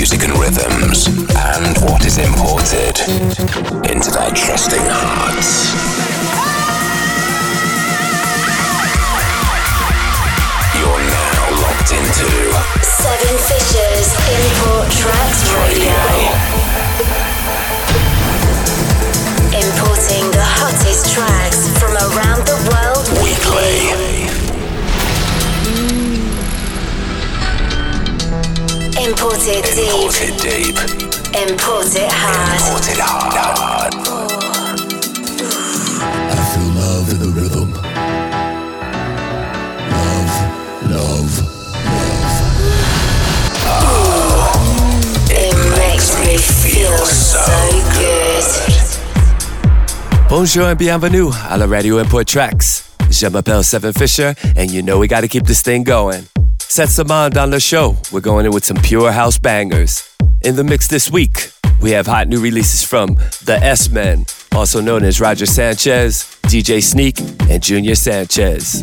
music and rhythms, and what is imported into their trusting hearts. You're now locked into Seven Fishers Import Tracks Radio. Importing the hottest tracks from around the world weekly. Imported deep. Imported deep. Imported hard. Imported hard. I feel love in the rhythm. Love, love, love. It makes me feel so good. Bonjour and bienvenue à la Radio Import Tracks. Je m'appelle Seven Fisher, and you know we gotta keep this thing going. Set some mind on the show. We're going in with some pure house bangers. In the mix this week, we have hot new releases from The S Men, also known as Roger Sanchez, DJ Sneak, and Junior Sanchez.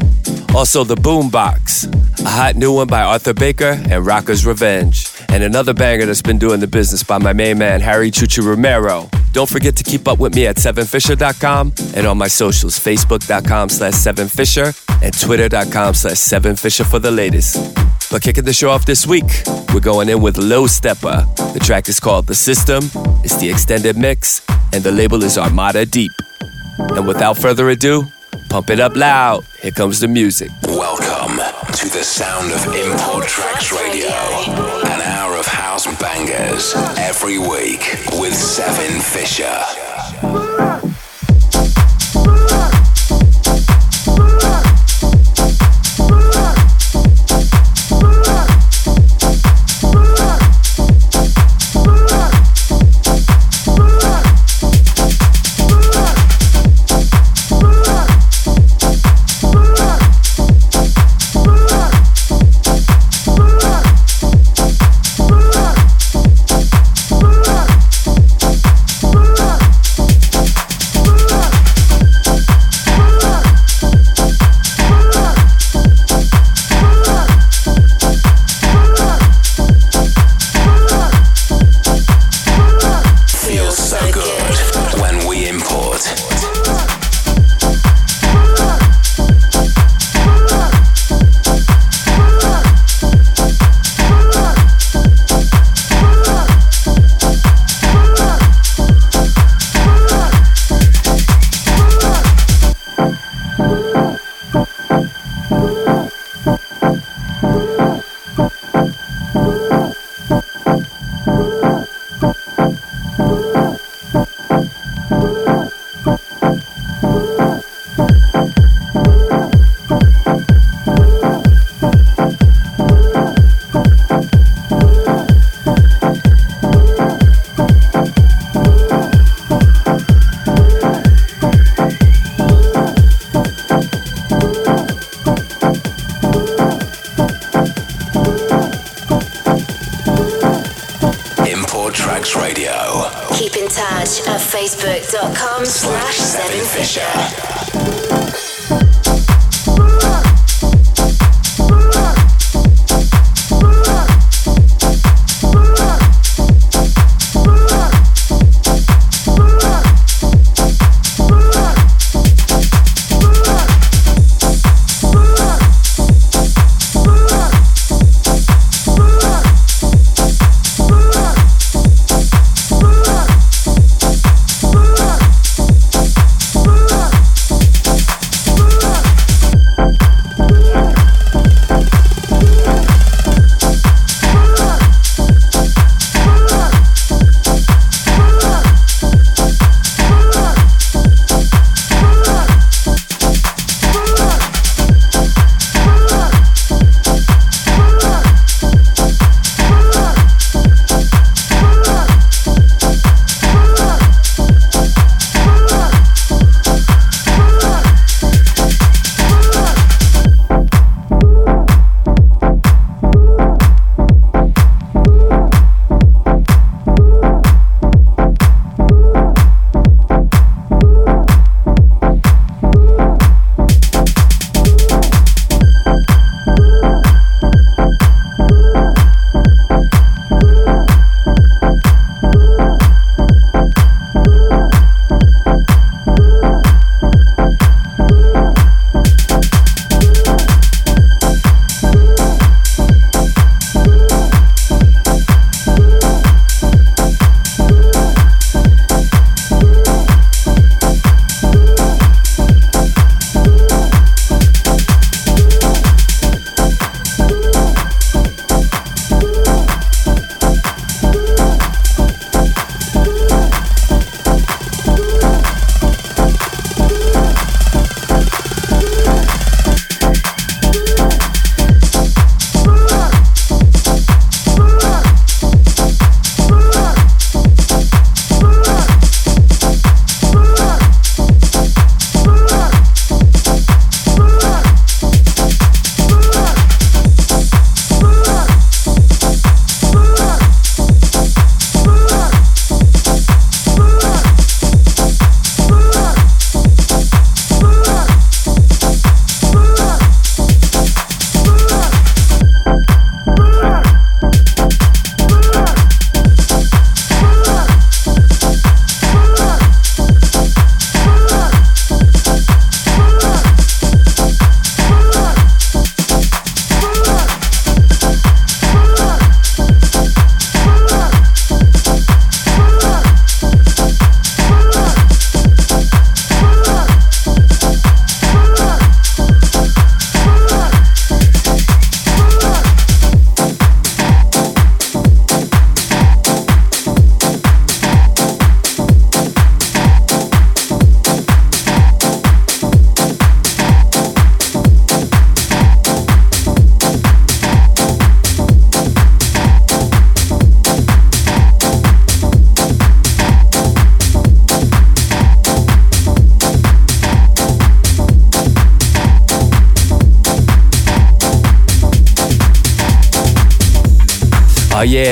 Also, The Boombox, a hot new one by Arthur Baker and Rocker's Revenge, and another banger that's been doing the business by my main man, Harry Choo Choo Romero. Don't forget to keep up with me at 7fisher.com and on my socials, facebook.com slash 7fisher and twitter.com slash 7fisher for the latest. But kicking the show off this week, we're going in with Low Steppa. The track is called The System, it's the extended mix, and the label is Armada Deep. And without further ado, pump it up loud. Here comes the music. Welcome to the sound of Import Tracks Radio. An hour of house bangers every week with Seven Fisher.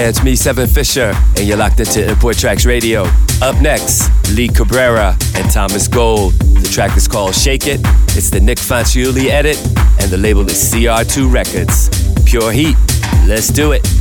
It's me, Seven Fisher, and you're locked into Import Tracks Radio. Up next, Lee Cabrera and Thomas Gold. The track is called Shake It. It's the Nick Fanciulli edit, and the label is CR2 Records. Pure heat. Let's do it.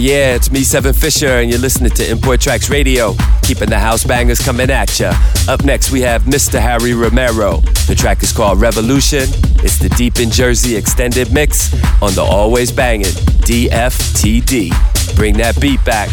Yeah, it's me, Seven Fisher, and you're listening to Import Tracks Radio, keeping the house bangers coming at ya. Up next, we have Mr. Harry Romero. The track is called Revolution. It's the Deep in Jersey extended mix on the always banging DFTD. Bring that beat back.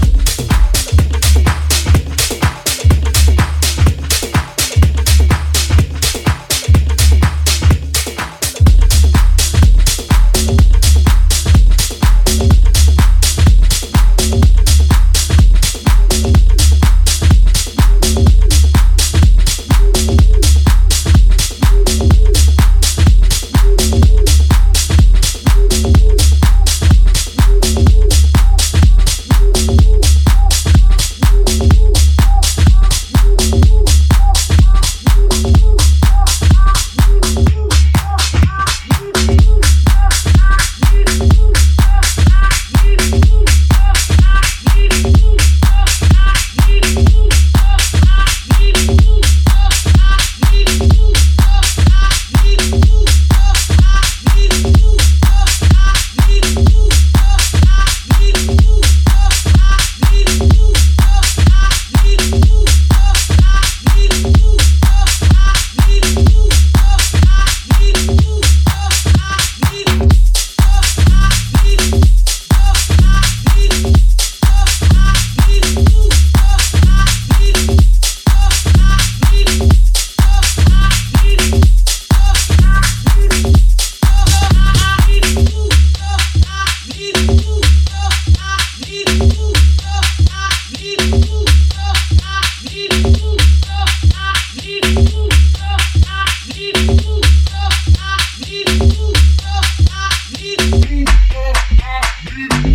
Seven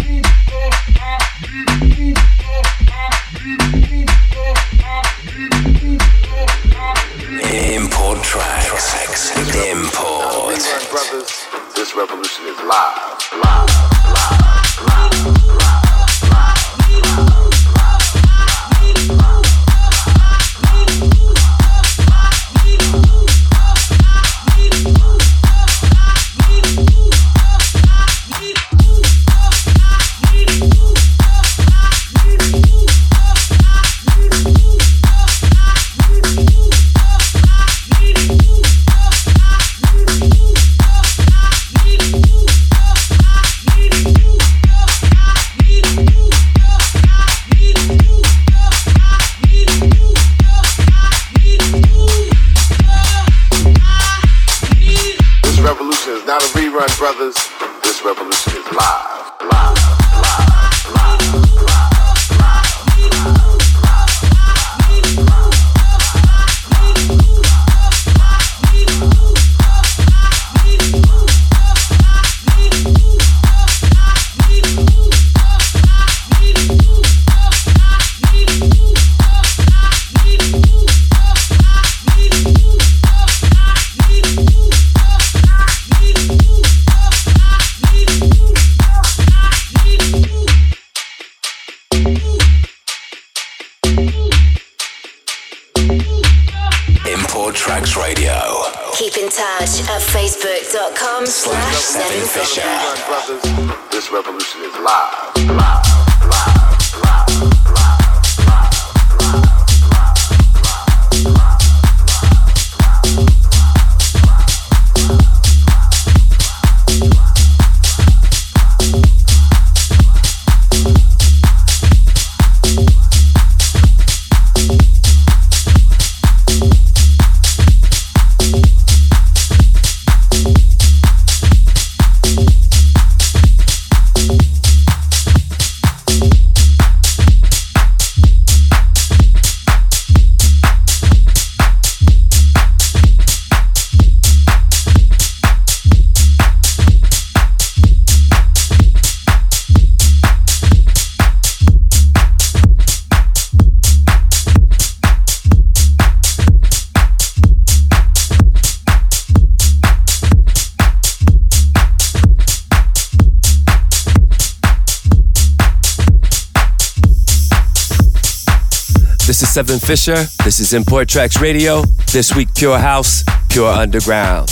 Fisher. This is Import Tracks Radio. This week, Pure House, Pure Underground.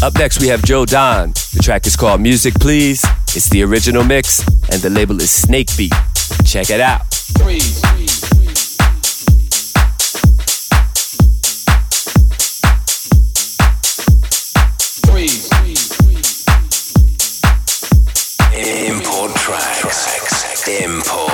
Up next, we have Joe Don. The track is called Music Please. It's the original mix, and the label is Snake Beat. Check it out. Import tracks. Import.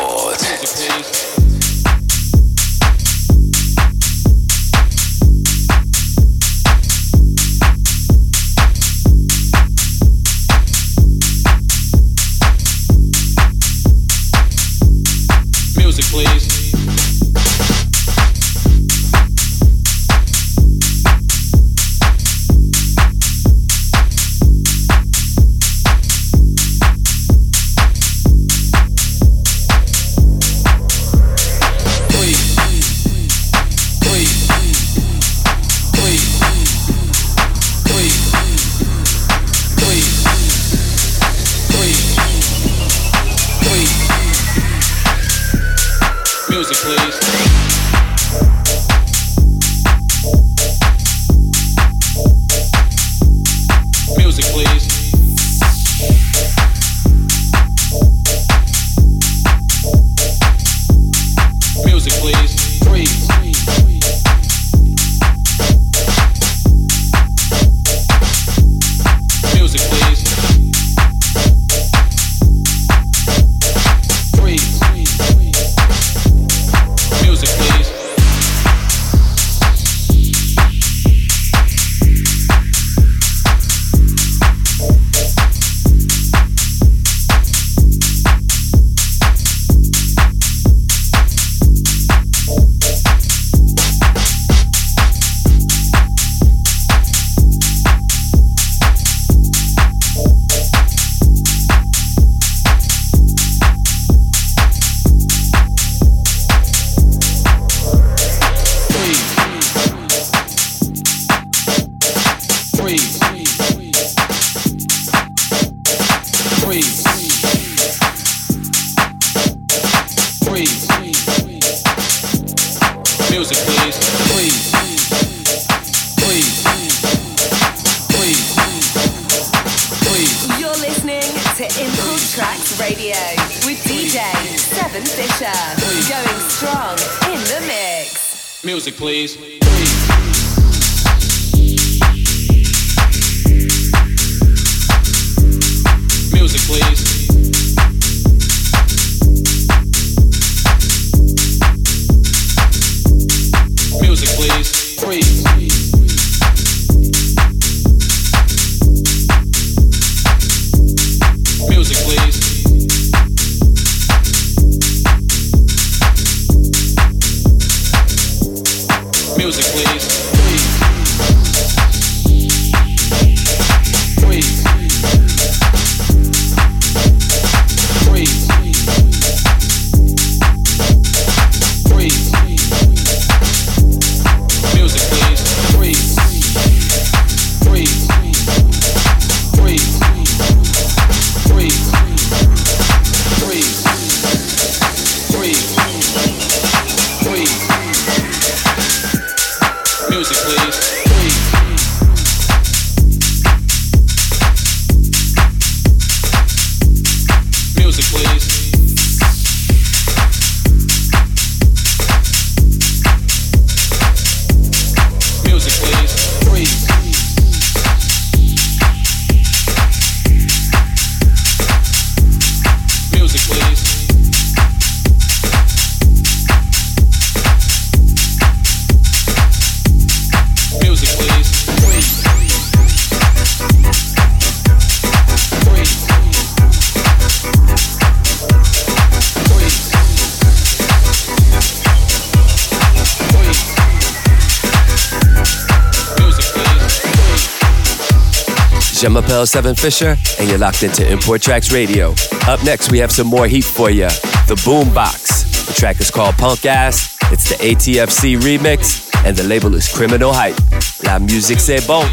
7 Fisher, and you're locked into Import Tracks Radio. Up next, we have some more heat for you. The Boombox. The track is called Punk Ass. It's the ATFC remix, and the label is Criminal Hype. La musique c'est bon.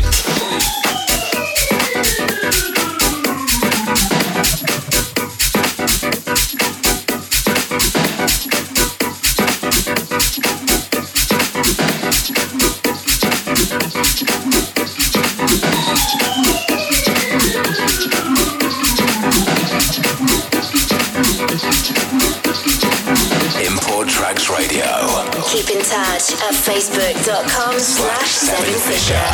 facebook.com slash 7fisher.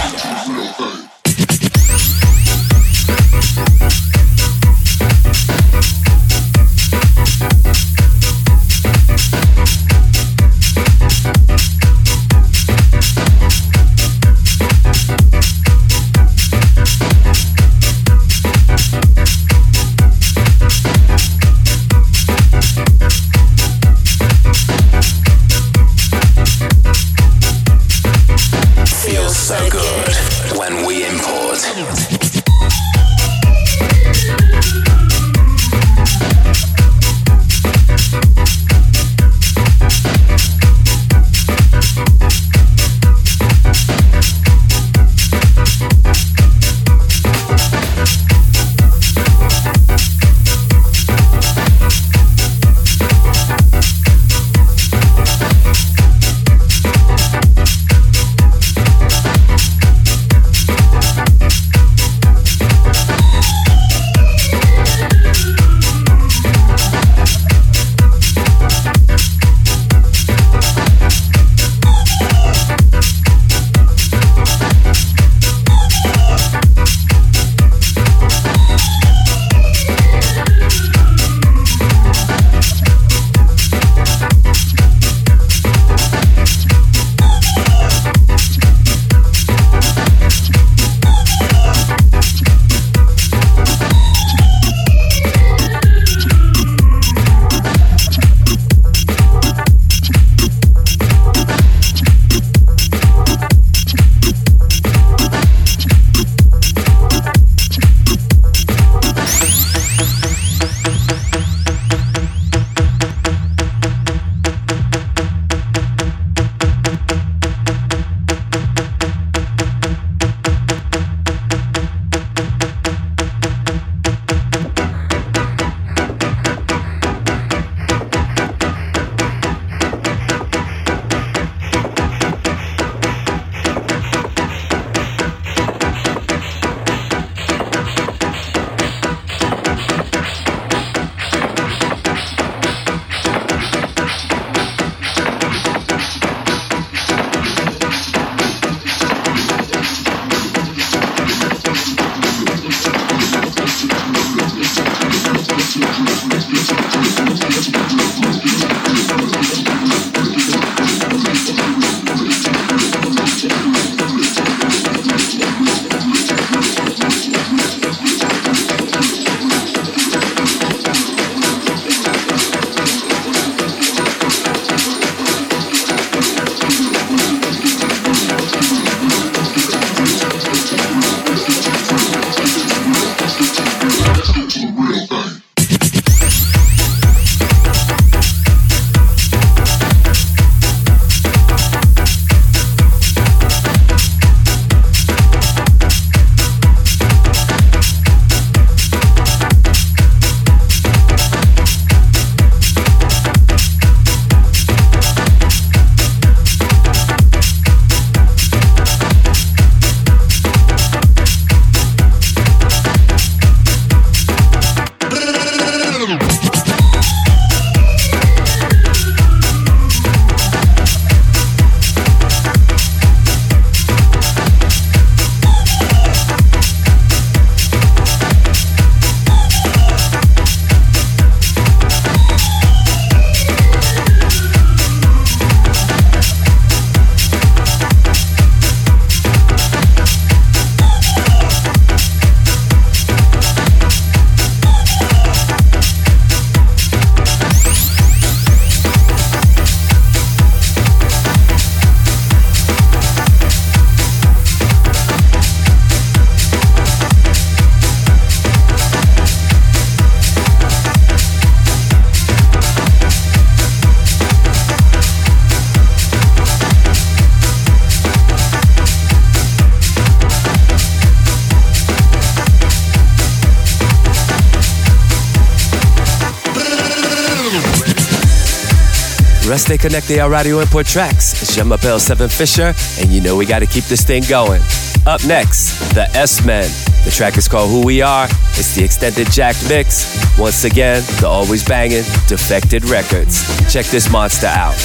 Stay connected our Radio Import tracks. Jean Mapel 7 Fisher, and you know we gotta keep this thing going. Up next, the S-Men. The track is called Who We Are. It's the extended jacked mix. Once again, the always banging Defected Records. Check this monster out.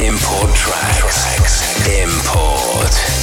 Import tracks. Import.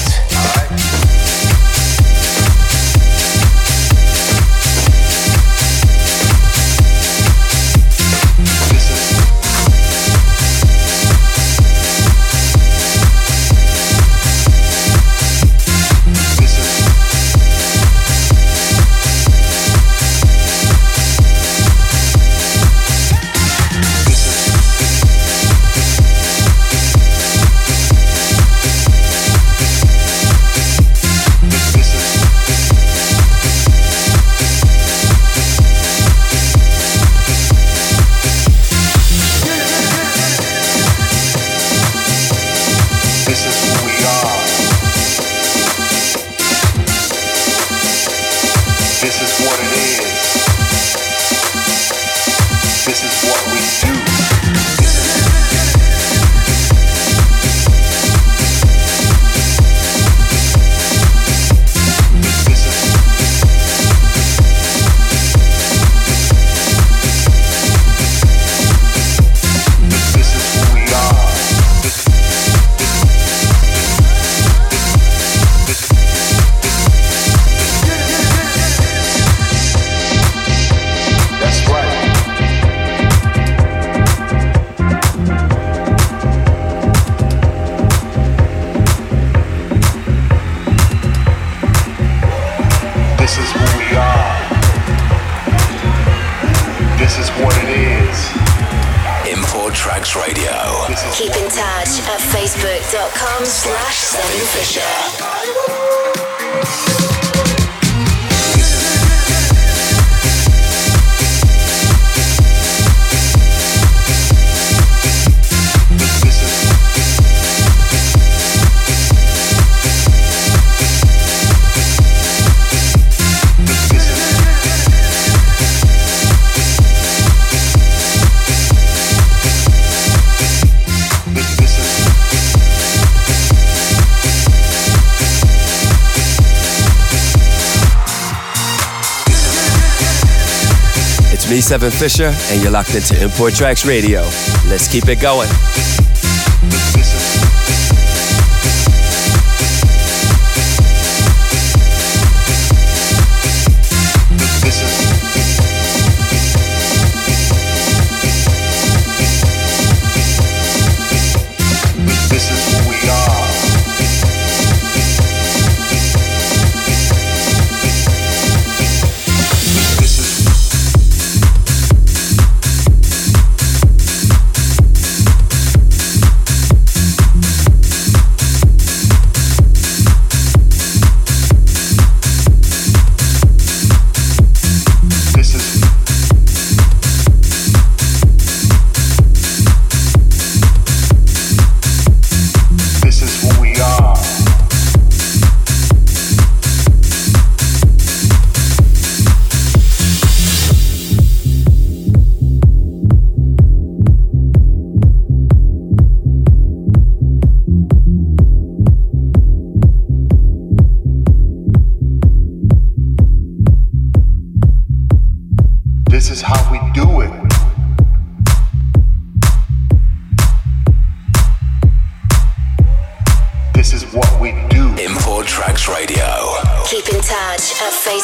Seven Fisher, and you're locked into Import Tracks Radio. Let's keep it going.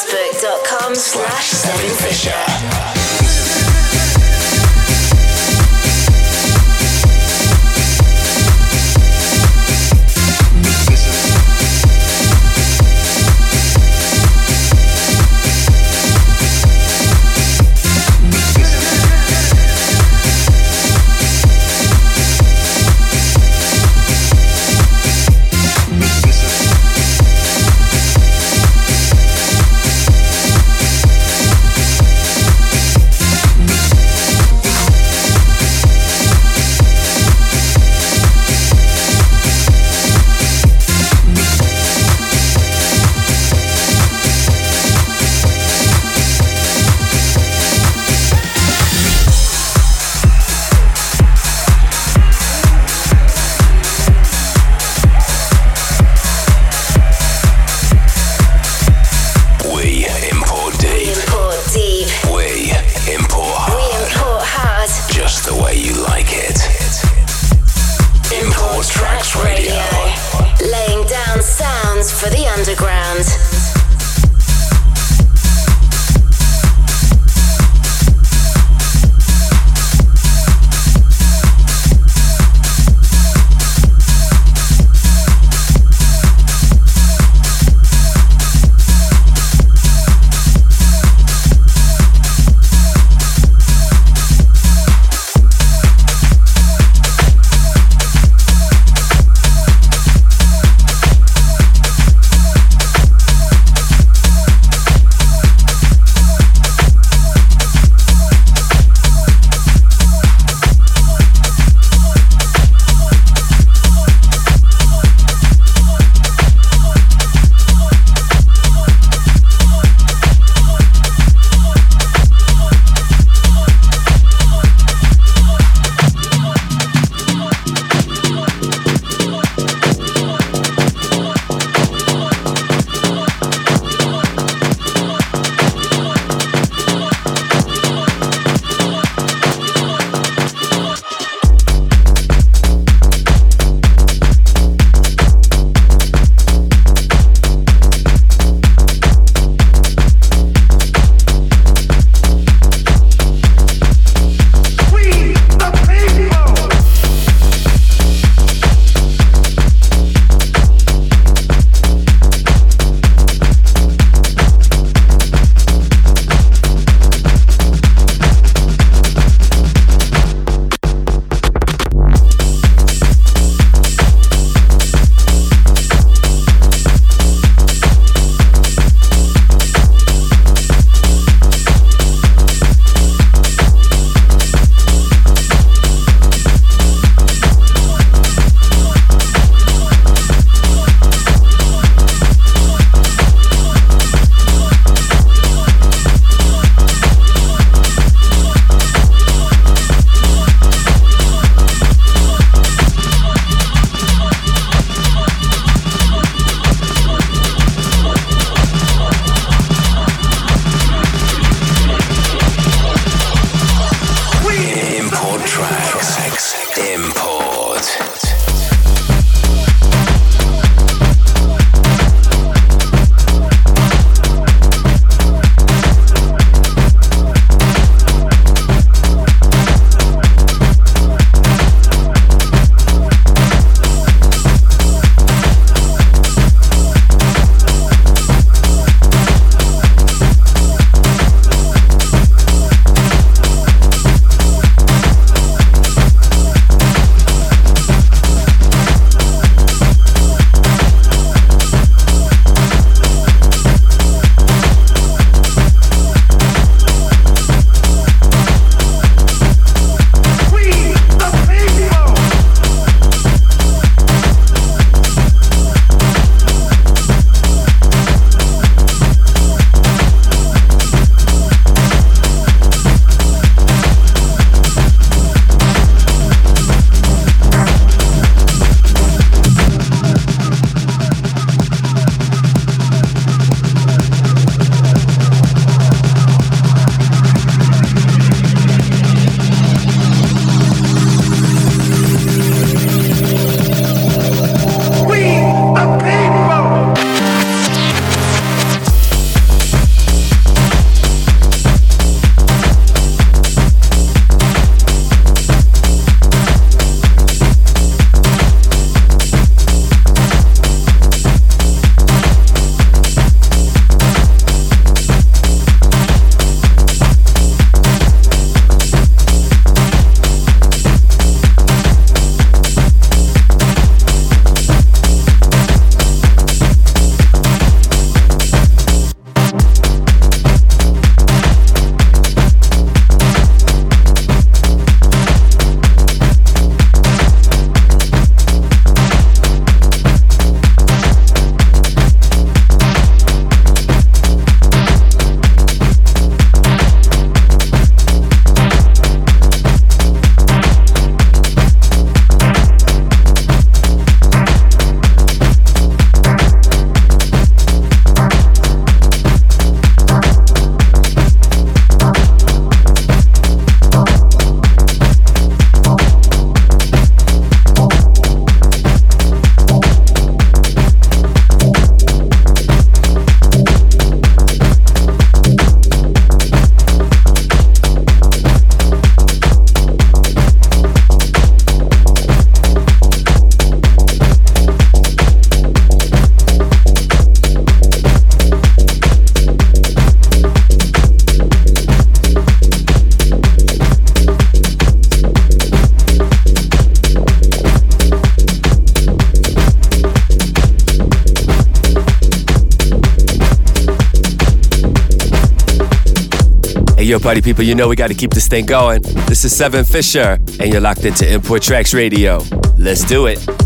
facebook.com slash Fisher. Party people, you know we gotta keep this thing going. This is Seven Fisher, and you're locked into Import Tracks Radio. Let's do it.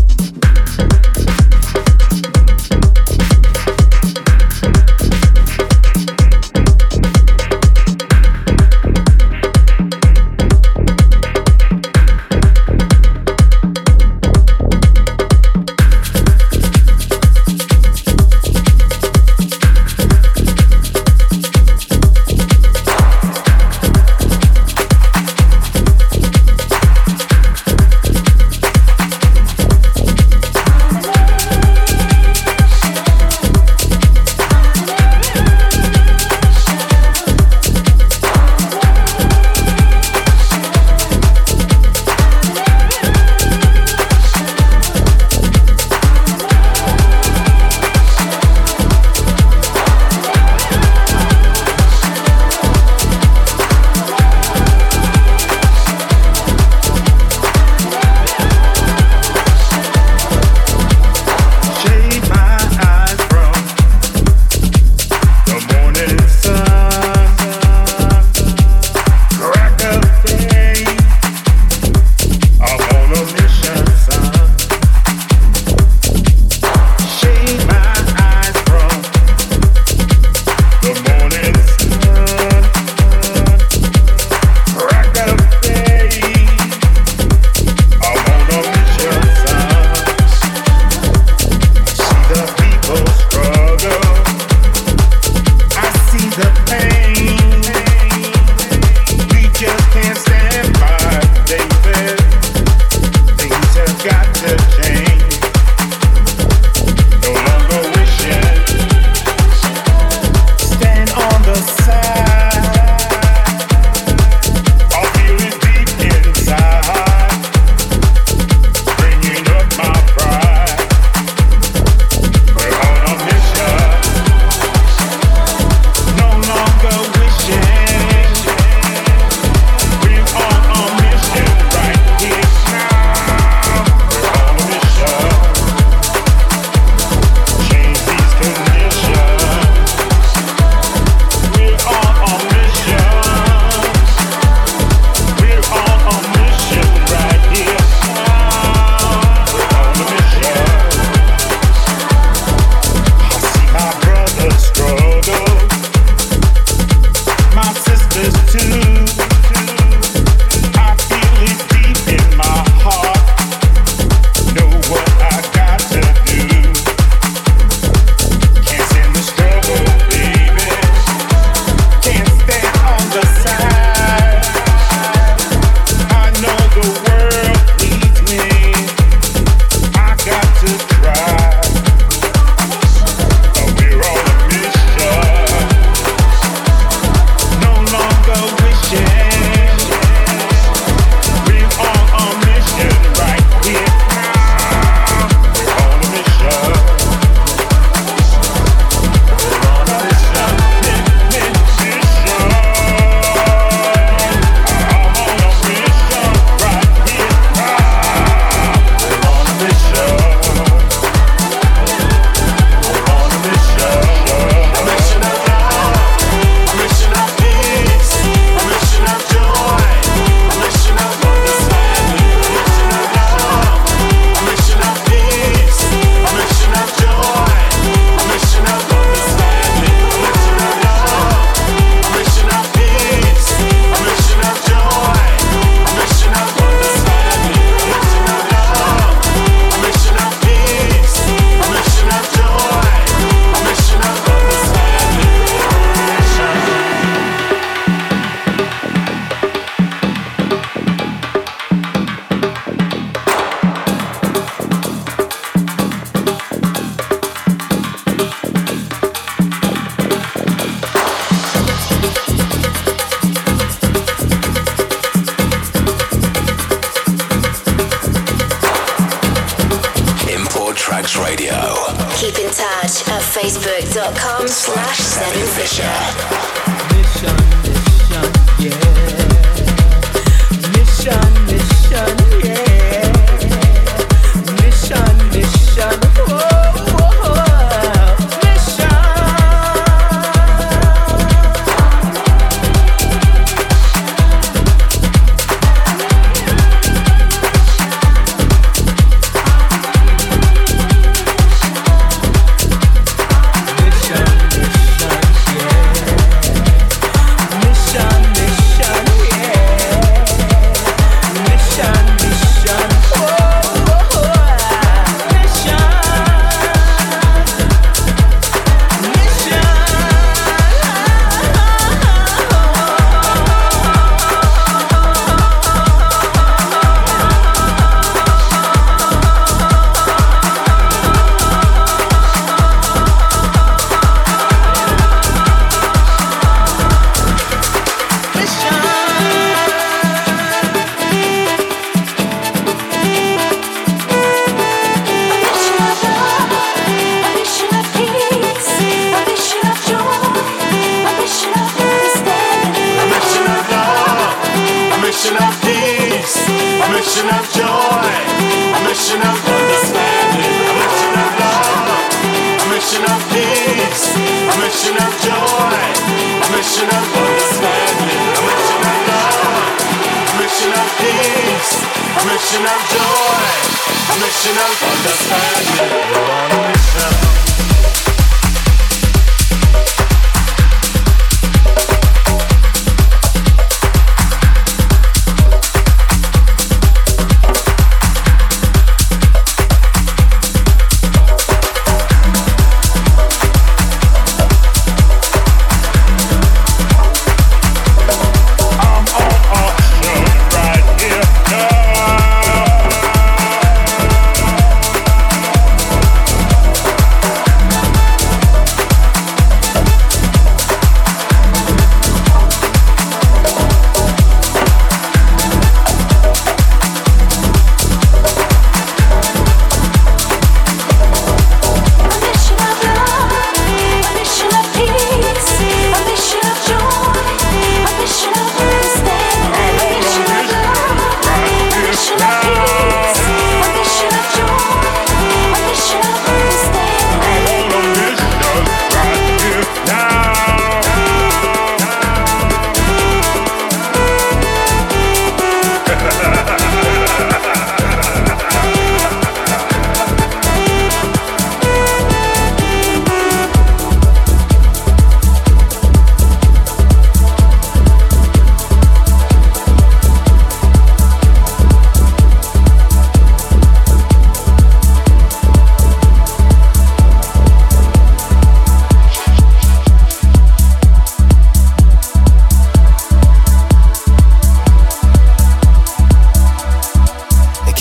Radio. Keep in touch at facebook.com slash Seven Fisher. Mission, yeah.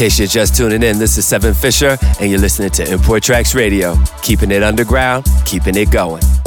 Case you're just tuning in, this is Seven Fisher, and you're listening to Import Tracks Radio. Keeping it underground, keeping it going.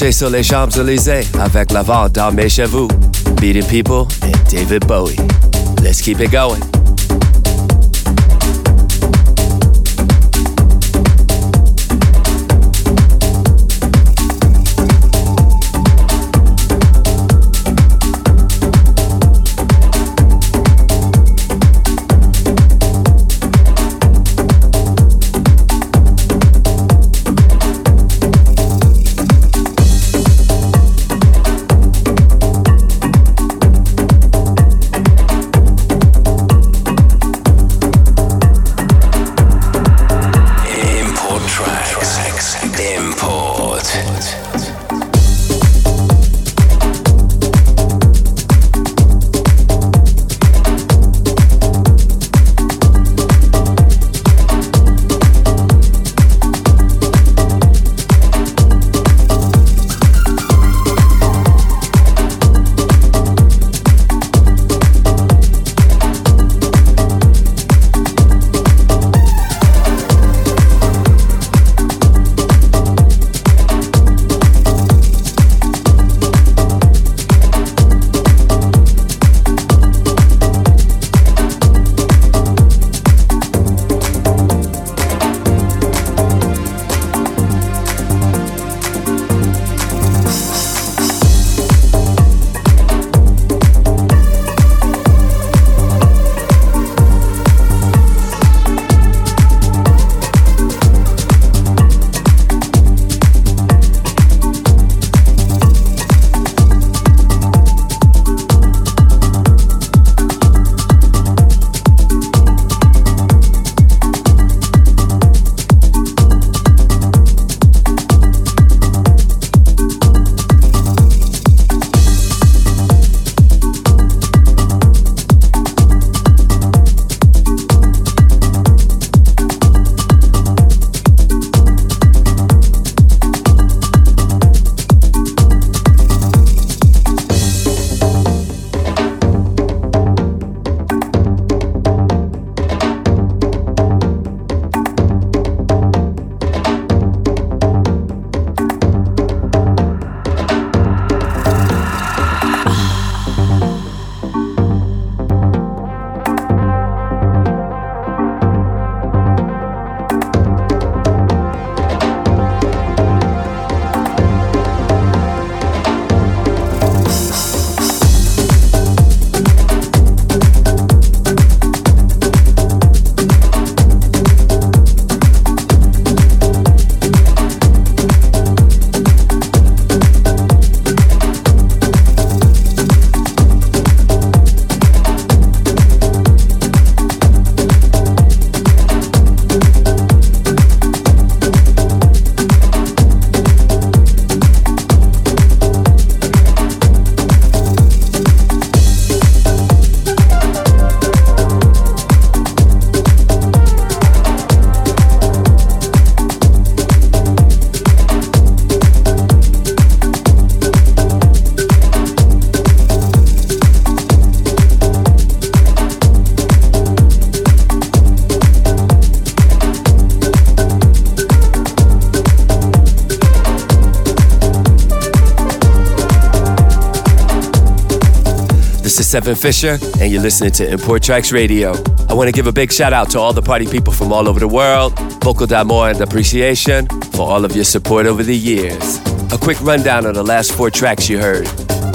Sur les Champs-Élysées avec la vente dans mes chevaux. Beating People and David Bowie. Let's keep it going. Fisher, and you're listening to Import Tracks Radio. I want to give a big shout out to all the party people from all over the world, Vocal d'Amour and Appreciation for all of your support over the years. A quick rundown of the last four tracks you heard.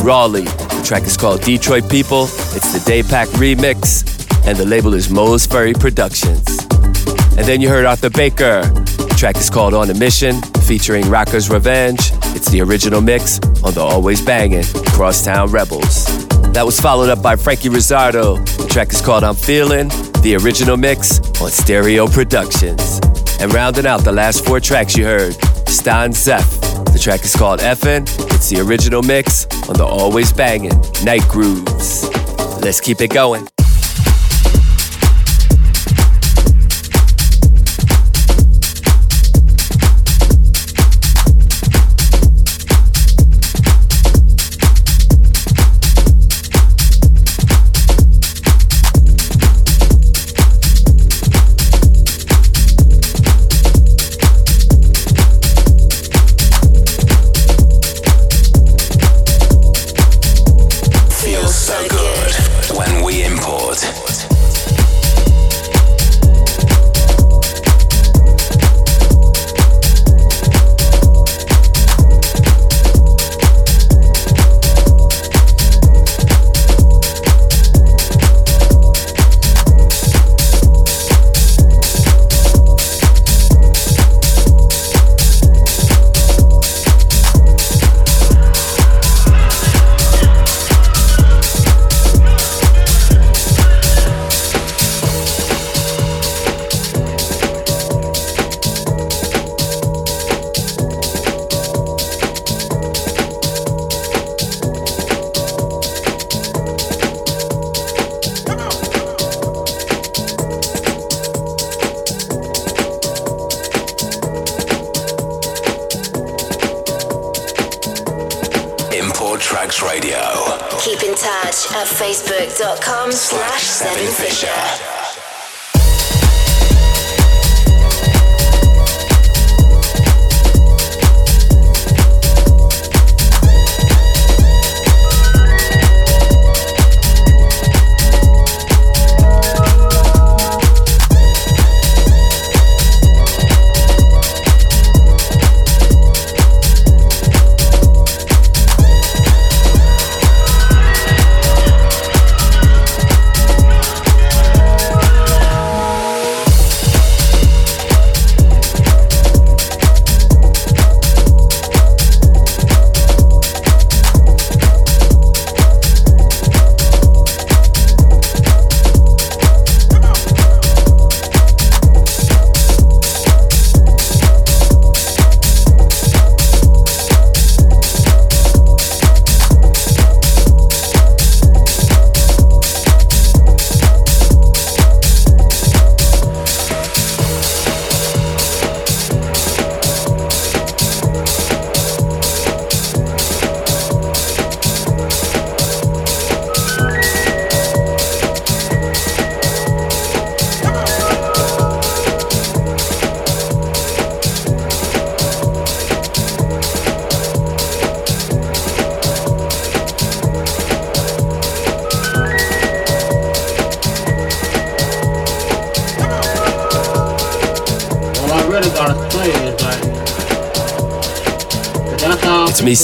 Raleigh, the track is called Detroit People, it's the Day Pack remix, and the label is Mo's Ferry Productions. And then you heard Arthur Baker, the track is called On a Mission, featuring Rocker's Revenge, It's the original mix on the always banging Crosstown Rebels. That was followed up by Franky Rizardo. The track is called I'm Feeling, the original mix on Stereo Productions. And rounding out the last four tracks you heard, Stan Zeff. The track is called Effin'. It's the original mix on the always banging Night Grooves. Let's keep it going. Me, Seven Fisher,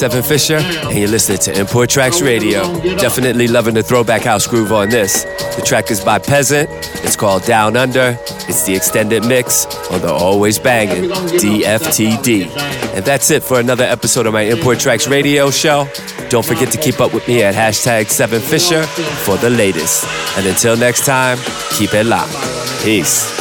and you're listening to Import Tracks Radio. Definitely loving the throwback house groove on this. The track is by Peasant. It's called Down Under. It's the extended mix on the always banging DFTD. And that's it for another episode of my Import Tracks Radio show. Don't forget to keep up with me at hashtag 7Fisher for the latest. And until next time, keep it locked. Peace.